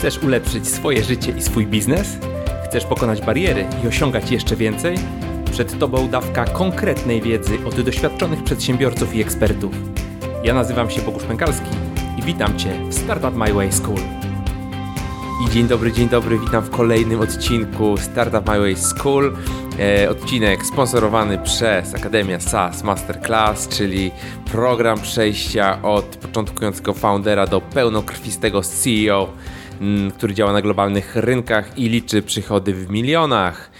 Chcesz ulepszyć swoje życie i swój biznes? Chcesz pokonać bariery i osiągać jeszcze więcej? Przed Tobą dawka konkretnej wiedzy od doświadczonych przedsiębiorców i ekspertów. Ja nazywam się Bogusz Pękalski i witam Cię w Startup My Way School. I dzień dobry, dzień dobry, witam w kolejnym odcinku Startup My Way School. E, odcinek sponsorowany przez Akademia SaaS Masterclass, czyli program przejścia od początkującego foundera do pełnokrwistego CEO który działa na globalnych rynkach i liczy przychody w milionach.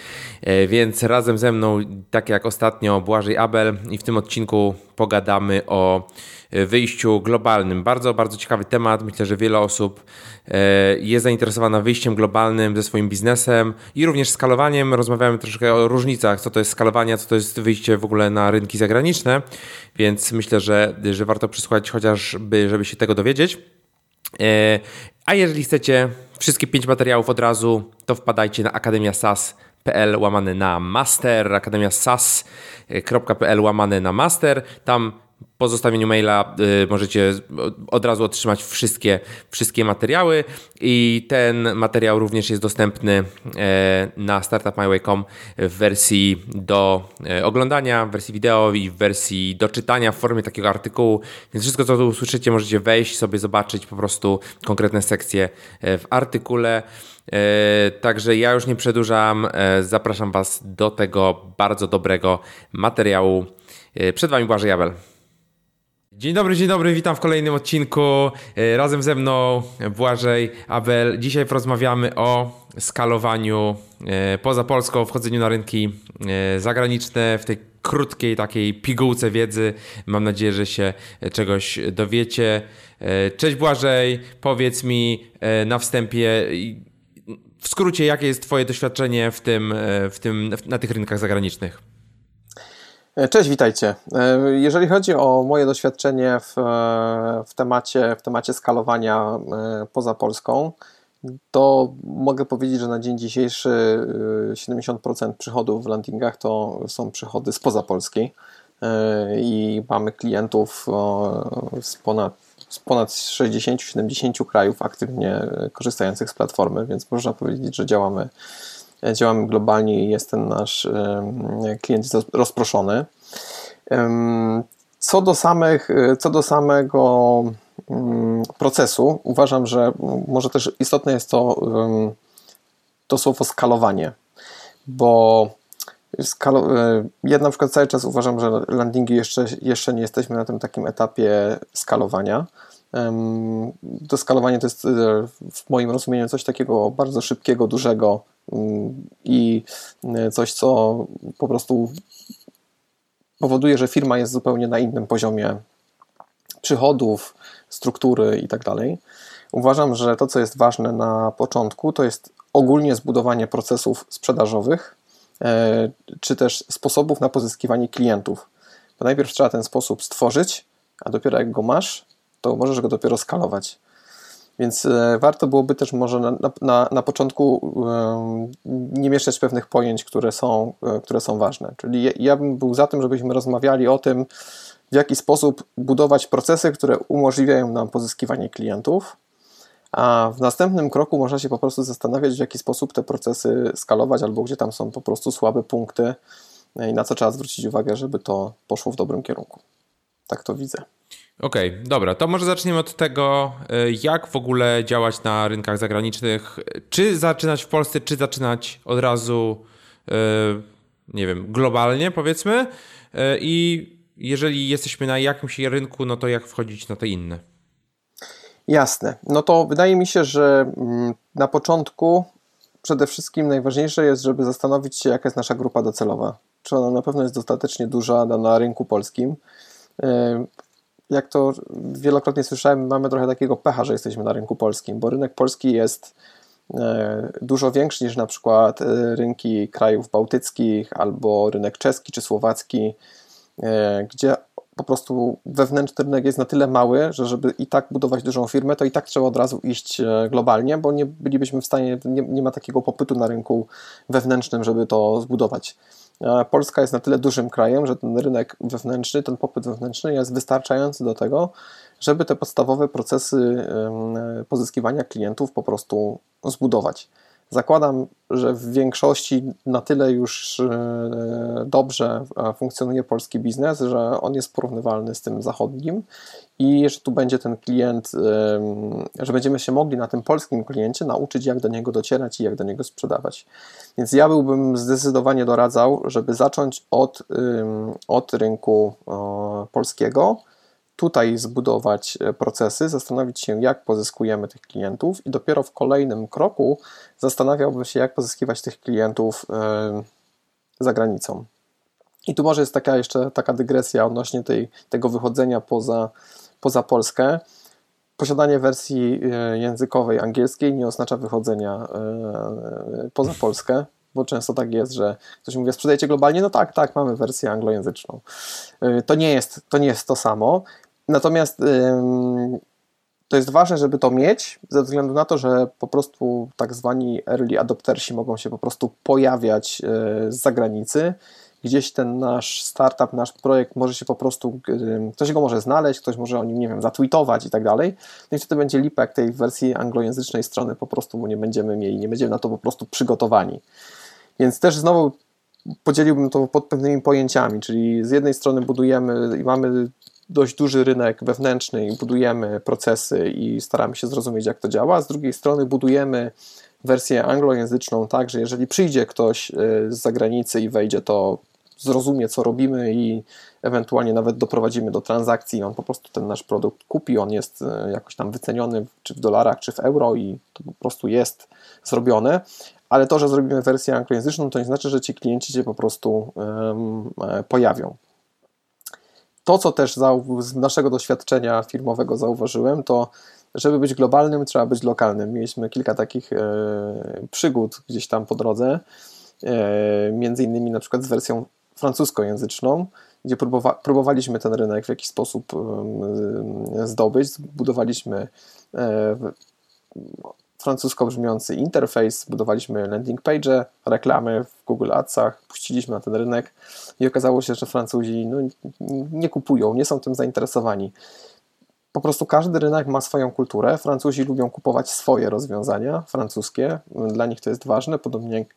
E, więc razem ze mną, tak jak ostatnio, Błażej Abel i w tym odcinku pogadamy o wyjściu globalnym. Bardzo, bardzo ciekawy temat. Myślę, że wiele osób e, jest zainteresowana wyjściem globalnym ze swoim biznesem i również skalowaniem. Rozmawiamy troszkę o różnicach, co to jest skalowanie, co to jest wyjście w ogóle na rynki zagraniczne, więc myślę, że, że warto przysłuchać chociażby, żeby się tego dowiedzieć. A jeżeli chcecie wszystkie pięć materiałów od razu, to wpadajcie na akademiasas.pl łamany na master, akademiasas.pl łamany na master. Tam po zostawieniu maila y, możecie od razu otrzymać wszystkie, wszystkie materiały i ten materiał również jest dostępny e, na startupmyway.com w wersji do e, oglądania, w wersji wideo i w wersji do czytania w formie takiego artykułu. Więc wszystko, co tu usłyszycie, możecie wejść sobie, zobaczyć po prostu konkretne sekcje e, w artykule. Także ja już nie przedłużam, zapraszam Was do tego bardzo dobrego materiału. Przed Wami Błażej Jabel. Dzień dobry, dzień dobry, witam w kolejnym odcinku. E, razem ze mną Błażej, Abel. Dzisiaj porozmawiamy o skalowaniu e, poza Polską, wchodzeniu na rynki e, zagraniczne w tej krótkiej takiej pigułce wiedzy. Mam nadzieję, że się czegoś dowiecie. Cześć Błażej, powiedz mi na wstępie w skrócie, jakie jest Twoje doświadczenie w tym, w tym, na tych rynkach zagranicznych? E, cześć, witajcie. E, jeżeli chodzi o moje doświadczenie w, e, w, temacie, w temacie skalowania poza Polską, to mogę powiedzieć, że na dzień dzisiejszy 70% przychodów w landingach to są przychody spoza Polski i mamy klientów z ponad, z ponad 60-70 krajów aktywnie korzystających z platformy, więc można powiedzieć, że działamy działamy globalnie i jest ten nasz klient rozproszony. Co do, samych, co do samego procesu, uważam, że może też istotne jest to, to słowo skalowanie, bo skalo, e, ja na przykład cały czas uważam, że landingi jeszcze, jeszcze nie jesteśmy na tym takim etapie skalowania. To skalowanie to jest e, w moim rozumieniu coś takiego bardzo szybkiego, dużego, i e, coś, co po prostu powoduje, że firma jest zupełnie na innym poziomie przychodów, struktury i tak. Uważam, że to, co jest ważne na początku, to jest ogólnie zbudowanie procesów sprzedażowych, e, czy też sposobów na pozyskiwanie klientów. Bo najpierw trzeba ten sposób stworzyć, a dopiero jak go masz, to możesz go dopiero skalować. Więc e, warto byłoby też może na, na, na początku nie mieszać pewnych pojęć, które są, e, które są ważne. Czyli ja bym był za tym, żebyśmy rozmawiali o tym, w jaki sposób budować procesy, które umożliwiają nam pozyskiwanie klientów, a w następnym kroku można się po prostu zastanawiać, w jaki sposób te procesy skalować, albo gdzie tam są po prostu słabe punkty e, i na co trzeba zwrócić uwagę, żeby to poszło w dobrym kierunku. Tak to widzę. Okej, okay, dobra, to może zaczniemy od tego, y, jak w ogóle działać na rynkach zagranicznych. Czy zaczynać w Polsce, czy zaczynać od razu, y, nie wiem, globalnie powiedzmy. Y, I jeżeli jesteśmy na jakimś rynku, no to jak wchodzić na te inne? Jasne. No to wydaje mi się, że mm, na początku przede wszystkim najważniejsze jest, żeby zastanowić się, jaka jest nasza grupa docelowa. Czy ona na pewno jest dostatecznie duża na rynku polskim jak to wielokrotnie słyszałem, mamy trochę takiego pecha, że jesteśmy na rynku polskim, bo rynek polski jest e, dużo większy niż na przykład e, rynki krajów bałtyckich albo rynek czeski czy słowacki, e, gdzie po prostu wewnętrzny rynek jest na tyle mały, że żeby i tak budować dużą firmę, to i tak trzeba od razu iść globalnie, bo nie bylibyśmy w stanie, nie, nie ma takiego popytu na rynku wewnętrznym, żeby to zbudować. Polska jest na tyle dużym krajem, że ten rynek wewnętrzny, ten popyt wewnętrzny jest wystarczający do tego, żeby te podstawowe procesy pozyskiwania klientów po prostu zbudować. Zakładam, że w większości na tyle już e, dobrze e, funkcjonuje polski biznes, że on jest porównywalny z tym zachodnim i że tu będzie ten klient, że będziemy się mogli na tym polskim kliencie nauczyć, jak do niego docierać i jak do niego sprzedawać. Więc ja byłbym zdecydowanie doradzał, żeby zacząć od, od rynku polskiego tutaj zbudować e, procesy, zastanowić się, jak pozyskujemy tych klientów, i dopiero w kolejnym kroku zastanawiałbym się, jak pozyskiwać tych klientów e, za granicą. I tu może jest taka jeszcze taka dygresja odnośnie tej, tego wychodzenia poza, poza Polskę. Posiadanie wersji e, językowej angielskiej nie oznacza wychodzenia poza Polskę, bo często tak jest, że ktoś mówi, sprzedajecie globalnie, no tak, tak, mamy wersję anglojęzyczną. To nie jest to, nie jest to samo. Natomiast to jest ważne, żeby to mieć, ze względu na to, że po prostu tak zwani early adoptersi mogą się po prostu pojawiać e, z zagranicy. Gdzieś ten nasz startup, nasz projekt może się po prostu, ktoś go może znaleźć, ktoś może o nim, nie wiem, zatweetować i tak dalej. No i wtedy będzie lipa, jak tej wersji anglojęzycznej strony po prostu nie będziemy mieli, nie będziemy na to po prostu przygotowani. Więc też znowu podzieliłbym to pod pewnymi pojęciami, czyli z jednej strony budujemy i mamy dość duży rynek wewnętrzny i budujemy procesy i staramy się zrozumieć, jak to działa. Z drugiej strony budujemy wersję anglojęzyczną tak, że jeżeli przyjdzie ktoś e, z zagranicy i wejdzie, to zrozumie, co robimy i ewentualnie nawet doprowadzimy do transakcji. On po prostu ten nasz produkt kupi, on jest e, jakoś tam wyceniony, czy w dolarach, czy w euro, i to po prostu jest zrobione. Ale to, że zrobimy wersję anglojęzyczną, to nie znaczy, że ci klienci się po prostu um, pojawią. To, co też z naszego doświadczenia firmowego zauważyłem, to żeby być globalnym, trzeba być lokalnym. Mieliśmy kilka takich e, przygód gdzieś tam po drodze, e, między innymi na przykład z wersją francuskojęzyczną, gdzie próbowa próbowaliśmy ten rynek w jakiś sposób zdobyć. Zbudowaliśmy e, francusko brzmiący interfejs, budowaliśmy landing page, reklamy w Google Adsach, puściliśmy na ten rynek i okazało się, że Francuzi no, nie kupują, nie są tym zainteresowani. Po prostu każdy rynek ma swoją kulturę. Francuzi lubią kupować swoje rozwiązania francuskie, dla nich to jest ważne. Podobnie jak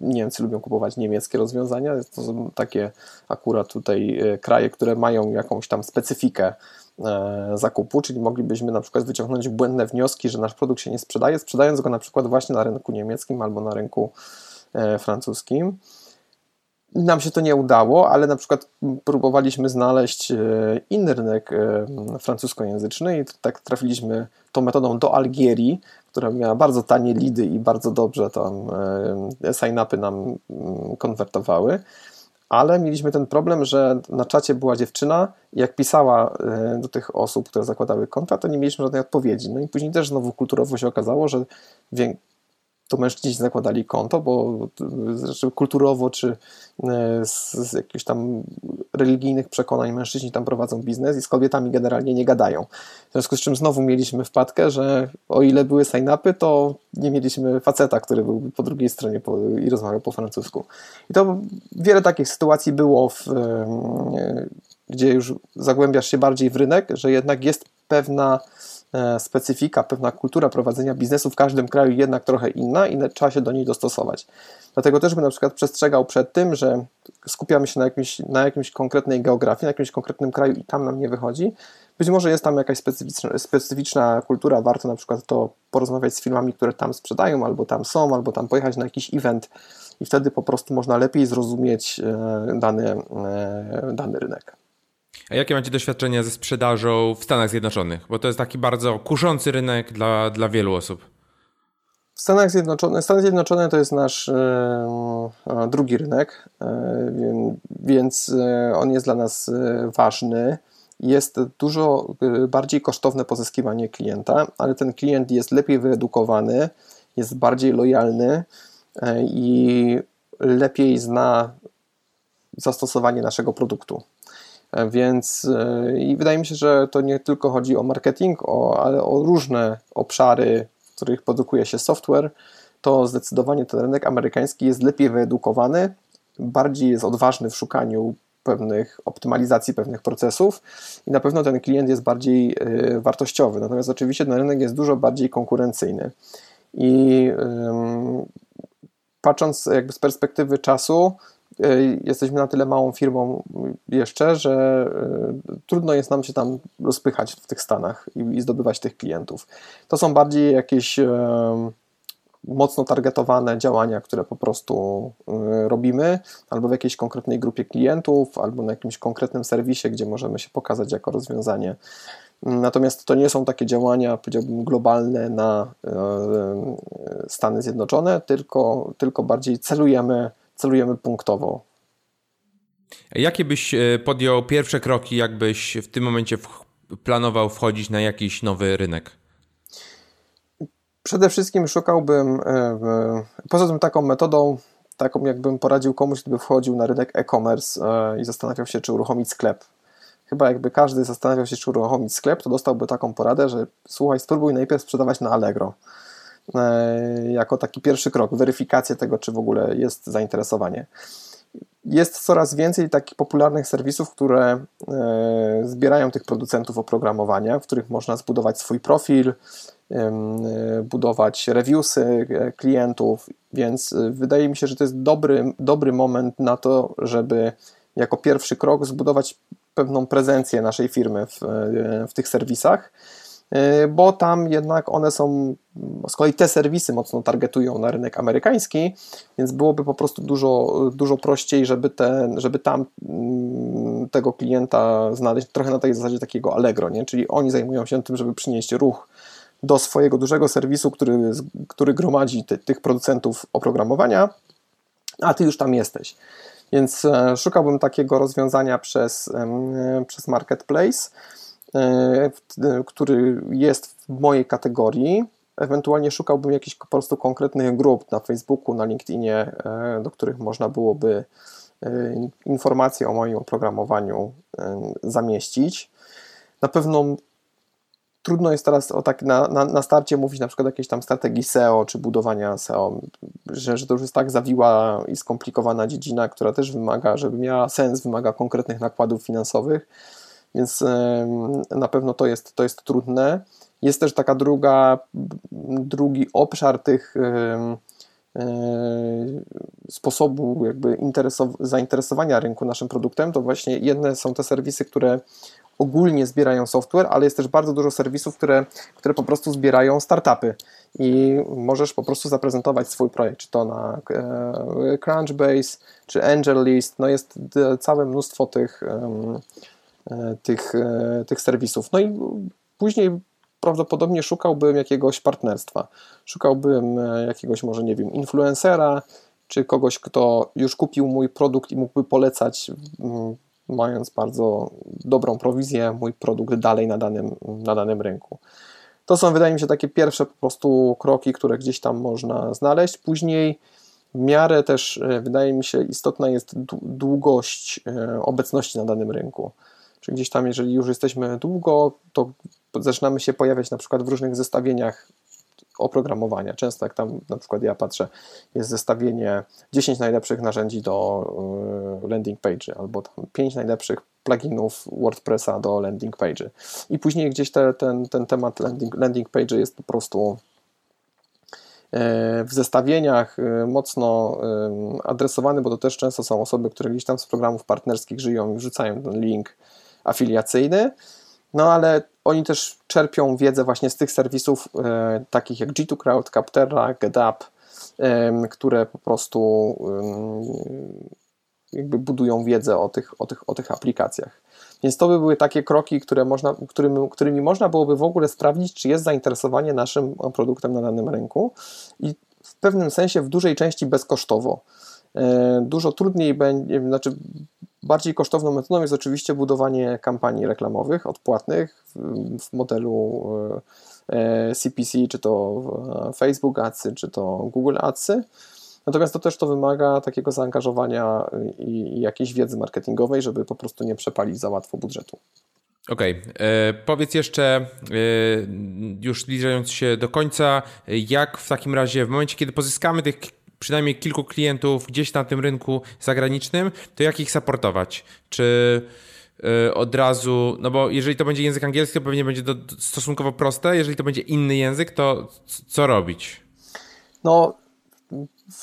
Niemcy lubią kupować niemieckie rozwiązania. To są takie akurat tutaj e, kraje, które mają jakąś tam specyfikę E, zakupu, czyli moglibyśmy na przykład wyciągnąć błędne wnioski, że nasz produkt się nie sprzedaje, sprzedając go na przykład właśnie na rynku niemieckim albo na rynku e, francuskim. Nam się to nie udało, ale na przykład próbowaliśmy znaleźć e, inny rynek francuskojęzyczny i tak trafiliśmy tą metodą do Algierii, która miała bardzo tanie lidy i bardzo dobrze tam sign-upy nam konwertowały ale mieliśmy ten problem, że na czacie była dziewczyna i jak pisała e, do tych osób, które zakładały konta, to nie mieliśmy żadnej odpowiedzi. No i później też znowu kulturowo się okazało, że to mężczyźni zakładali konto, bo znaczy kulturowo czy e, z, jakichś tam religijnych przekonań mężczyźni tam prowadzą biznes i z kobietami generalnie nie gadają. W związku z czym znowu mieliśmy wpadkę, że o ile były sign-upy, to nie mieliśmy faceta, który był po drugiej stronie i rozmawiał po francusku. I to wiele takich sytuacji było, w, e, gdzie już zagłębiasz się bardziej w rynek, że jednak jest pewna specyfika, pewna kultura prowadzenia biznesu w każdym kraju jednak trochę inna i trzeba się do niej dostosować. Dlatego też bym na przykład przestrzegał przed tym, że skupiamy się na jakimś, na jakimś konkretnej geografii, na jakimś konkretnym kraju i tam nam nie wychodzi. Być może jest tam jakaś specyficzna, specyficzna kultura, warto na przykład to porozmawiać z firmami, które tam sprzedają, albo tam są, albo tam pojechać na jakiś event i wtedy po prostu można lepiej zrozumieć e, dany, e, dany rynek. A jakie macie doświadczenia ze sprzedażą w Stanach Zjednoczonych? Bo to jest taki bardzo kuszący rynek dla, dla wielu osób. W Stanach Zjednoczonych, Stany Zjednoczone to jest nasz e, drugi rynek, e, więc e, on jest dla nas e, ważny. Jest dużo e, bardziej kosztowne pozyskiwanie klienta, ale ten klient jest lepiej wyedukowany, jest bardziej lojalny i lepiej zna zastosowanie naszego produktu. E, więc e, i wydaje mi się, że to nie tylko chodzi o marketing, o, ale o różne obszary, w których produkuje się software, to zdecydowanie ten rynek amerykański jest lepiej wyedukowany bardziej jest odważny w szukaniu pewnych optymalizacji pewnych procesów i na pewno ten klient jest bardziej wartościowy. Natomiast oczywiście ten rynek jest dużo bardziej konkurencyjny. I patrząc jakby z perspektywy czasu, y, jesteśmy na tyle małą firmą jeszcze, że y, trudno jest nam się tam rozpychać w tych Stanach i, zdobywać tych klientów. To są bardziej jakieś mocno targetowane działania, które po prostu robimy, albo w jakiejś konkretnej grupie klientów, albo na jakimś konkretnym serwisie, gdzie możemy się pokazać jako rozwiązanie. Natomiast to nie są takie działania, powiedziałbym, globalne na e, Stany Zjednoczone, tylko, tylko bardziej celujemy, celujemy punktowo. Jakie byś e, podjął pierwsze kroki, jakbyś w tym momencie planował wchodzić na jakiś nowy rynek? Przede wszystkim szukałbym, e, poza tym taką metodą, taką jakbym poradził komuś, gdyby wchodził na rynek e-commerce i zastanawiał się, czy uruchomić sklep chyba jakby każdy zastanawiał się, czy uruchomić sklep, to dostałby taką poradę, że słuchaj, spróbuj najpierw sprzedawać na Allegro. E, jako taki pierwszy krok, weryfikację tego, czy w ogóle jest zainteresowanie. Jest coraz więcej takich popularnych serwisów, które e, zbierają tych producentów oprogramowania, w których można zbudować swój profil, e, budować reviewsy klientów, więc wydaje mi się, że to jest dobry, dobry moment na to, żeby jako pierwszy krok zbudować pewną prezencję naszej firmy w, w tych serwisach, bo tam jednak one są, z kolei te serwisy mocno targetują na rynek amerykański, więc byłoby po prostu dużo, dużo prościej, żeby, te, żeby tam mm, tego klienta znaleźć trochę na tej zasadzie takiego Allegro, nie? czyli oni zajmują się tym, żeby przynieść ruch do swojego dużego serwisu, który, który gromadzi ty, tych producentów oprogramowania, a ty już tam jesteś. Więc e, szukałbym takiego rozwiązania przez, przez marketplace, e, który jest w mojej kategorii. Ewentualnie szukałbym jakichś po prostu konkretnych grup na Facebooku, na LinkedInie, e, do których można byłoby informacje o moim oprogramowaniu zamieścić. Na pewno trudno jest teraz o tak na, na, na starcie mówić na przykład jakiejś tam strategii SEO czy budowania SEO, że, że to już jest tak zawiła i skomplikowana dziedzina, która też wymaga, żeby miała sens, wymaga konkretnych nakładów finansowych, więc na pewno to jest, to jest trudne. Jest też taka druga, drugi obszar tych sposobu jakby zainteresowania rynku naszym produktem, to właśnie jedne są te serwisy, które ogólnie zbierają software, ale jest też bardzo dużo serwisów, które, które po prostu zbierają startupy. I możesz po prostu zaprezentować swój projekt, czy to na e, Crunchbase, czy AngelList, no jest całe mnóstwo tych, e, tych, e, tych serwisów. No i później prawdopodobnie szukałbym jakiegoś partnerstwa. Szukałbym jakiegoś może, nie wiem, influencera, czy kogoś, kto już kupił mój produkt i mógłby polecać mm, mając bardzo dobrą prowizję, mój produkt dalej na danym, na danym rynku. To są, wydaje mi się, takie pierwsze po prostu kroki, które gdzieś tam można znaleźć. Później w miarę też, e, wydaje mi się, istotna jest długość e, obecności na danym rynku. Czyli gdzieś tam, jeżeli już jesteśmy długo, to zaczynamy się pojawiać na przykład w różnych zestawieniach oprogramowania. Często jak tam na przykład ja patrzę, jest zestawienie 10 najlepszych narzędzi do y, landing page albo tam 5 najlepszych pluginów WordPressa do landing page. I później gdzieś te, ten, ten temat landing, landing page jest po prostu y, w zestawieniach y, mocno adresowany, bo to też często są osoby, które gdzieś tam z programów partnerskich żyją i wrzucają ten link afiliacyjny. No ale oni też czerpią wiedzę właśnie z tych serwisów e, takich jak G2Crowd, Capterra, GetUp, e, które po prostu e, jakby budują wiedzę o tych, o, tych, o tych aplikacjach. Więc to by były takie kroki, które można, którymi, którymi można byłoby w ogóle sprawdzić, czy jest zainteresowanie naszym produktem na danym rynku i w pewnym sensie w dużej części bezkosztowo. E, dużo trudniej będzie, znaczy Bardziej kosztowną metodą jest oczywiście budowanie kampanii reklamowych odpłatnych w modelu CPC, e, czy to Facebook Adsy, czy to Google Adsy. Natomiast to też to wymaga takiego zaangażowania i jakiejś wiedzy marketingowej, żeby po prostu nie przepalić za łatwo budżetu. Okej, okay. E, powiedz jeszcze, e, już zbliżając się do końca, jak w takim razie, w momencie, kiedy pozyskamy tych przynajmniej kilku klientów gdzieś na tym rynku zagranicznym, to jak ich supportować? Czy y, od razu, no bo jeżeli to będzie język angielski, to pewnie będzie to stosunkowo proste, jeżeli to będzie inny język, to co robić? No,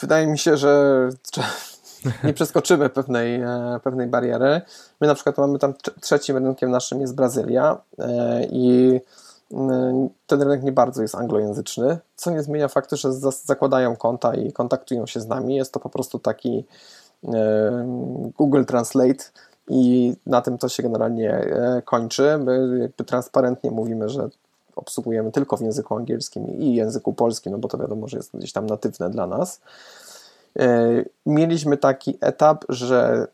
wydaje mi się, że nie przeskoczymy pewnej, e, pewnej bariery. My na przykład mamy tam trzecim rynkiem naszym jest Brazylia e, i ten rynek nie bardzo jest anglojęzyczny, co nie zmienia faktu, że zakładają konta i kontaktują się z nami. Jest to po prostu taki e, Google Translate i na tym to się generalnie kończy. My jakby transparentnie mówimy, że obsługujemy tylko w języku angielskim i języku polskim, no bo to wiadomo, że jest gdzieś tam natywne dla nas. E, mieliśmy taki etap, że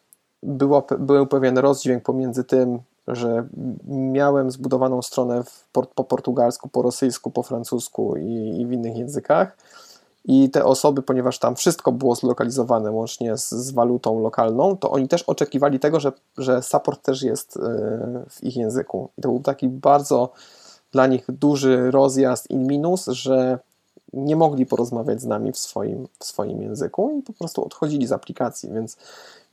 było, był pewien rozdźwięk pomiędzy tym, że miałem zbudowaną stronę po portugalsku, po rosyjsku, po francusku i, i, w innych językach. I te osoby, ponieważ tam wszystko było zlokalizowane łącznie z, z walutą lokalną, to oni też oczekiwali tego, że, że support też jest e, w ich języku. I to był taki bardzo dla nich duży rozjazd in minus, że nie mogli porozmawiać z nami w swoim, w swoim języku i po prostu odchodzili z aplikacji, więc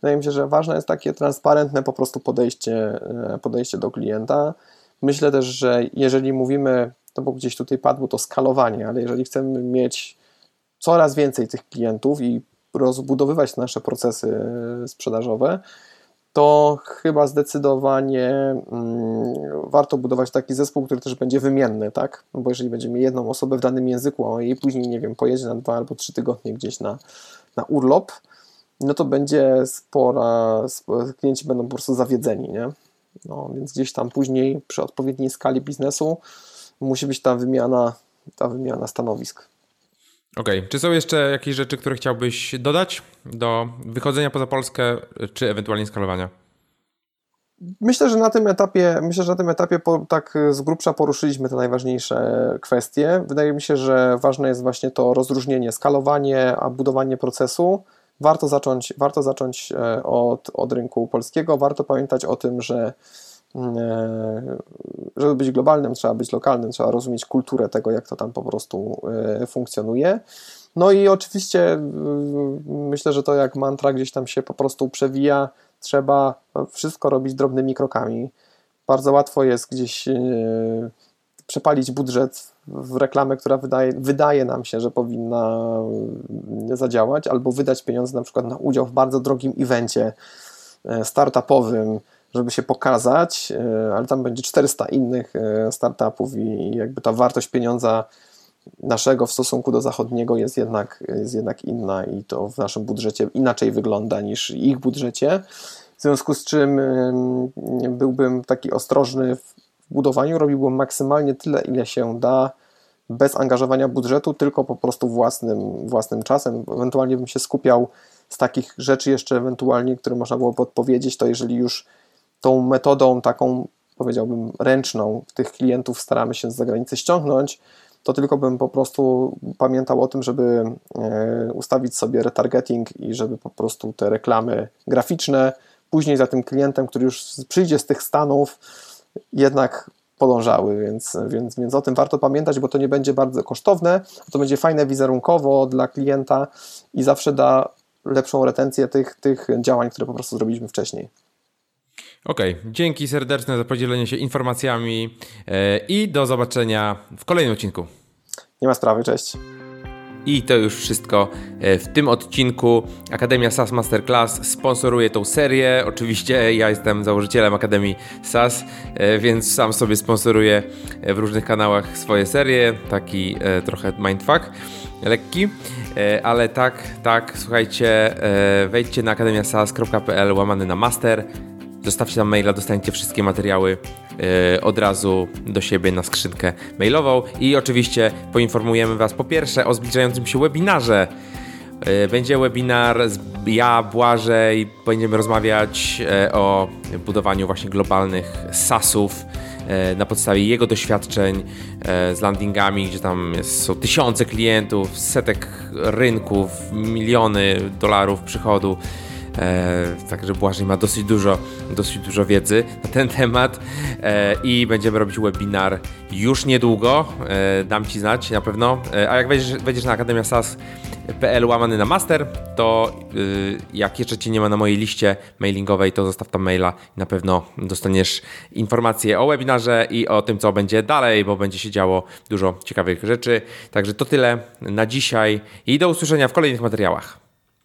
wydaje mi się, że ważne jest takie transparentne po prostu podejście, e, podejście do klienta. Myślę też, że jeżeli mówimy, to bo gdzieś tutaj padło to skalowanie, ale jeżeli chcemy mieć coraz więcej tych klientów i rozbudowywać nasze procesy e, sprzedażowe, to chyba zdecydowanie mm, warto budować taki zespół, który też będzie wymienny, tak? No bo jeżeli będziemy jedną osobę w danym języku, a jej później, nie wiem, pojedzie na dwa albo trzy tygodnie gdzieś na, na urlop, no to będzie spora, klienci będą po prostu zawiedzeni, nie? No, więc gdzieś tam później przy odpowiedniej skali biznesu musi być ta wymiana, ta wymiana stanowisk. Okej, okay. czy są jeszcze jakieś rzeczy, które chciałbyś dodać do wychodzenia poza Polskę, czy ewentualnie skalowania? Myślę, że na tym etapie, myślę, że na tym etapie po, tak z grubsza poruszyliśmy te najważniejsze kwestie. Wydaje mi się, że ważne jest właśnie to rozróżnienie, skalowanie, a budowanie procesu. Warto zacząć, warto zacząć e, od, od rynku polskiego. Warto pamiętać o tym, że żeby być globalnym, trzeba być lokalnym, trzeba rozumieć kulturę tego, jak to tam po prostu e, funkcjonuje. No i oczywiście e, myślę, że to jak mantra gdzieś tam się po prostu przewija, trzeba wszystko robić drobnymi krokami. Bardzo łatwo jest gdzieś przepalić budżet w reklamę, która wydaje, wydaje nam się, że powinna zadziałać, albo wydać pieniądze na przykład na udział w bardzo drogim evencie startupowym, żeby się pokazać, e, ale tam będzie 400 innych e, startupów i jakby ta wartość pieniądza naszego w stosunku do zachodniego jest jednak, jest jednak inna i to w naszym budżecie inaczej wygląda niż ich budżecie. W związku z czym byłbym taki ostrożny w budowaniu, robiłbym maksymalnie tyle, ile się da, bez angażowania budżetu, tylko po prostu własnym, własnym czasem. Ewentualnie bym się skupiał z takich rzeczy jeszcze ewentualnie, które można było podpowiedzieć, to jeżeli już tą metodą taką, powiedziałbym, ręczną tych klientów staramy się z zagranicy ściągnąć, to tylko bym po prostu pamiętał o tym, żeby e, ustawić sobie retargeting i żeby po prostu te reklamy graficzne później za tym klientem, który już przyjdzie z tych Stanów, jednak podążały, więc, więc, więc o tym warto pamiętać, bo to nie będzie bardzo kosztowne, to będzie fajne wizerunkowo dla klienta i zawsze da lepszą retencję tych, tych działań, które po prostu zrobiliśmy wcześniej. Okej, okay. dzięki serdeczne za podzielenie się informacjami e, i do zobaczenia w kolejnym odcinku. Nie ma sprawy, cześć. I to już wszystko e, w tym odcinku. Akademia SAS Masterclass sponsoruje tą serię. Oczywiście ja jestem założycielem Akademii SAS, e, więc sam sobie sponsoruję w różnych kanałach swoje serie. Taki trochę mindfuck lekki, ale tak, tak, słuchajcie, wejdźcie na akademiasas.pl łamany na master Zostawcie tam maila, dostaniecie wszystkie materiały yy, od razu do siebie na skrzynkę mailową. I oczywiście poinformujemy Was po pierwsze o zbliżającym się webinarze. Yy, będzie webinar z ja, Błażej, będziemy rozmawiać yy, o budowaniu właśnie globalnych SaaSów na podstawie jego doświadczeń z landingami, gdzie tam są tysiące klientów, setek rynków, miliony dolarów przychodu. E, także Błażej ma dosyć dużo, dosyć dużo wiedzy na ten temat e, i będziemy robić webinar już niedługo. E, dam Ci znać na pewno. E, a jak wejdziesz, wejdziesz na Akademia SAS.pl łamany na master, to y, jak jeszcze Cię nie ma na mojej liście mailingowej, to zostaw tam maila i na pewno dostaniesz informacje o webinarze i o tym, co będzie dalej, bo będzie się działo dużo ciekawych rzeczy. Także to tyle na dzisiaj i do usłyszenia w kolejnych materiałach.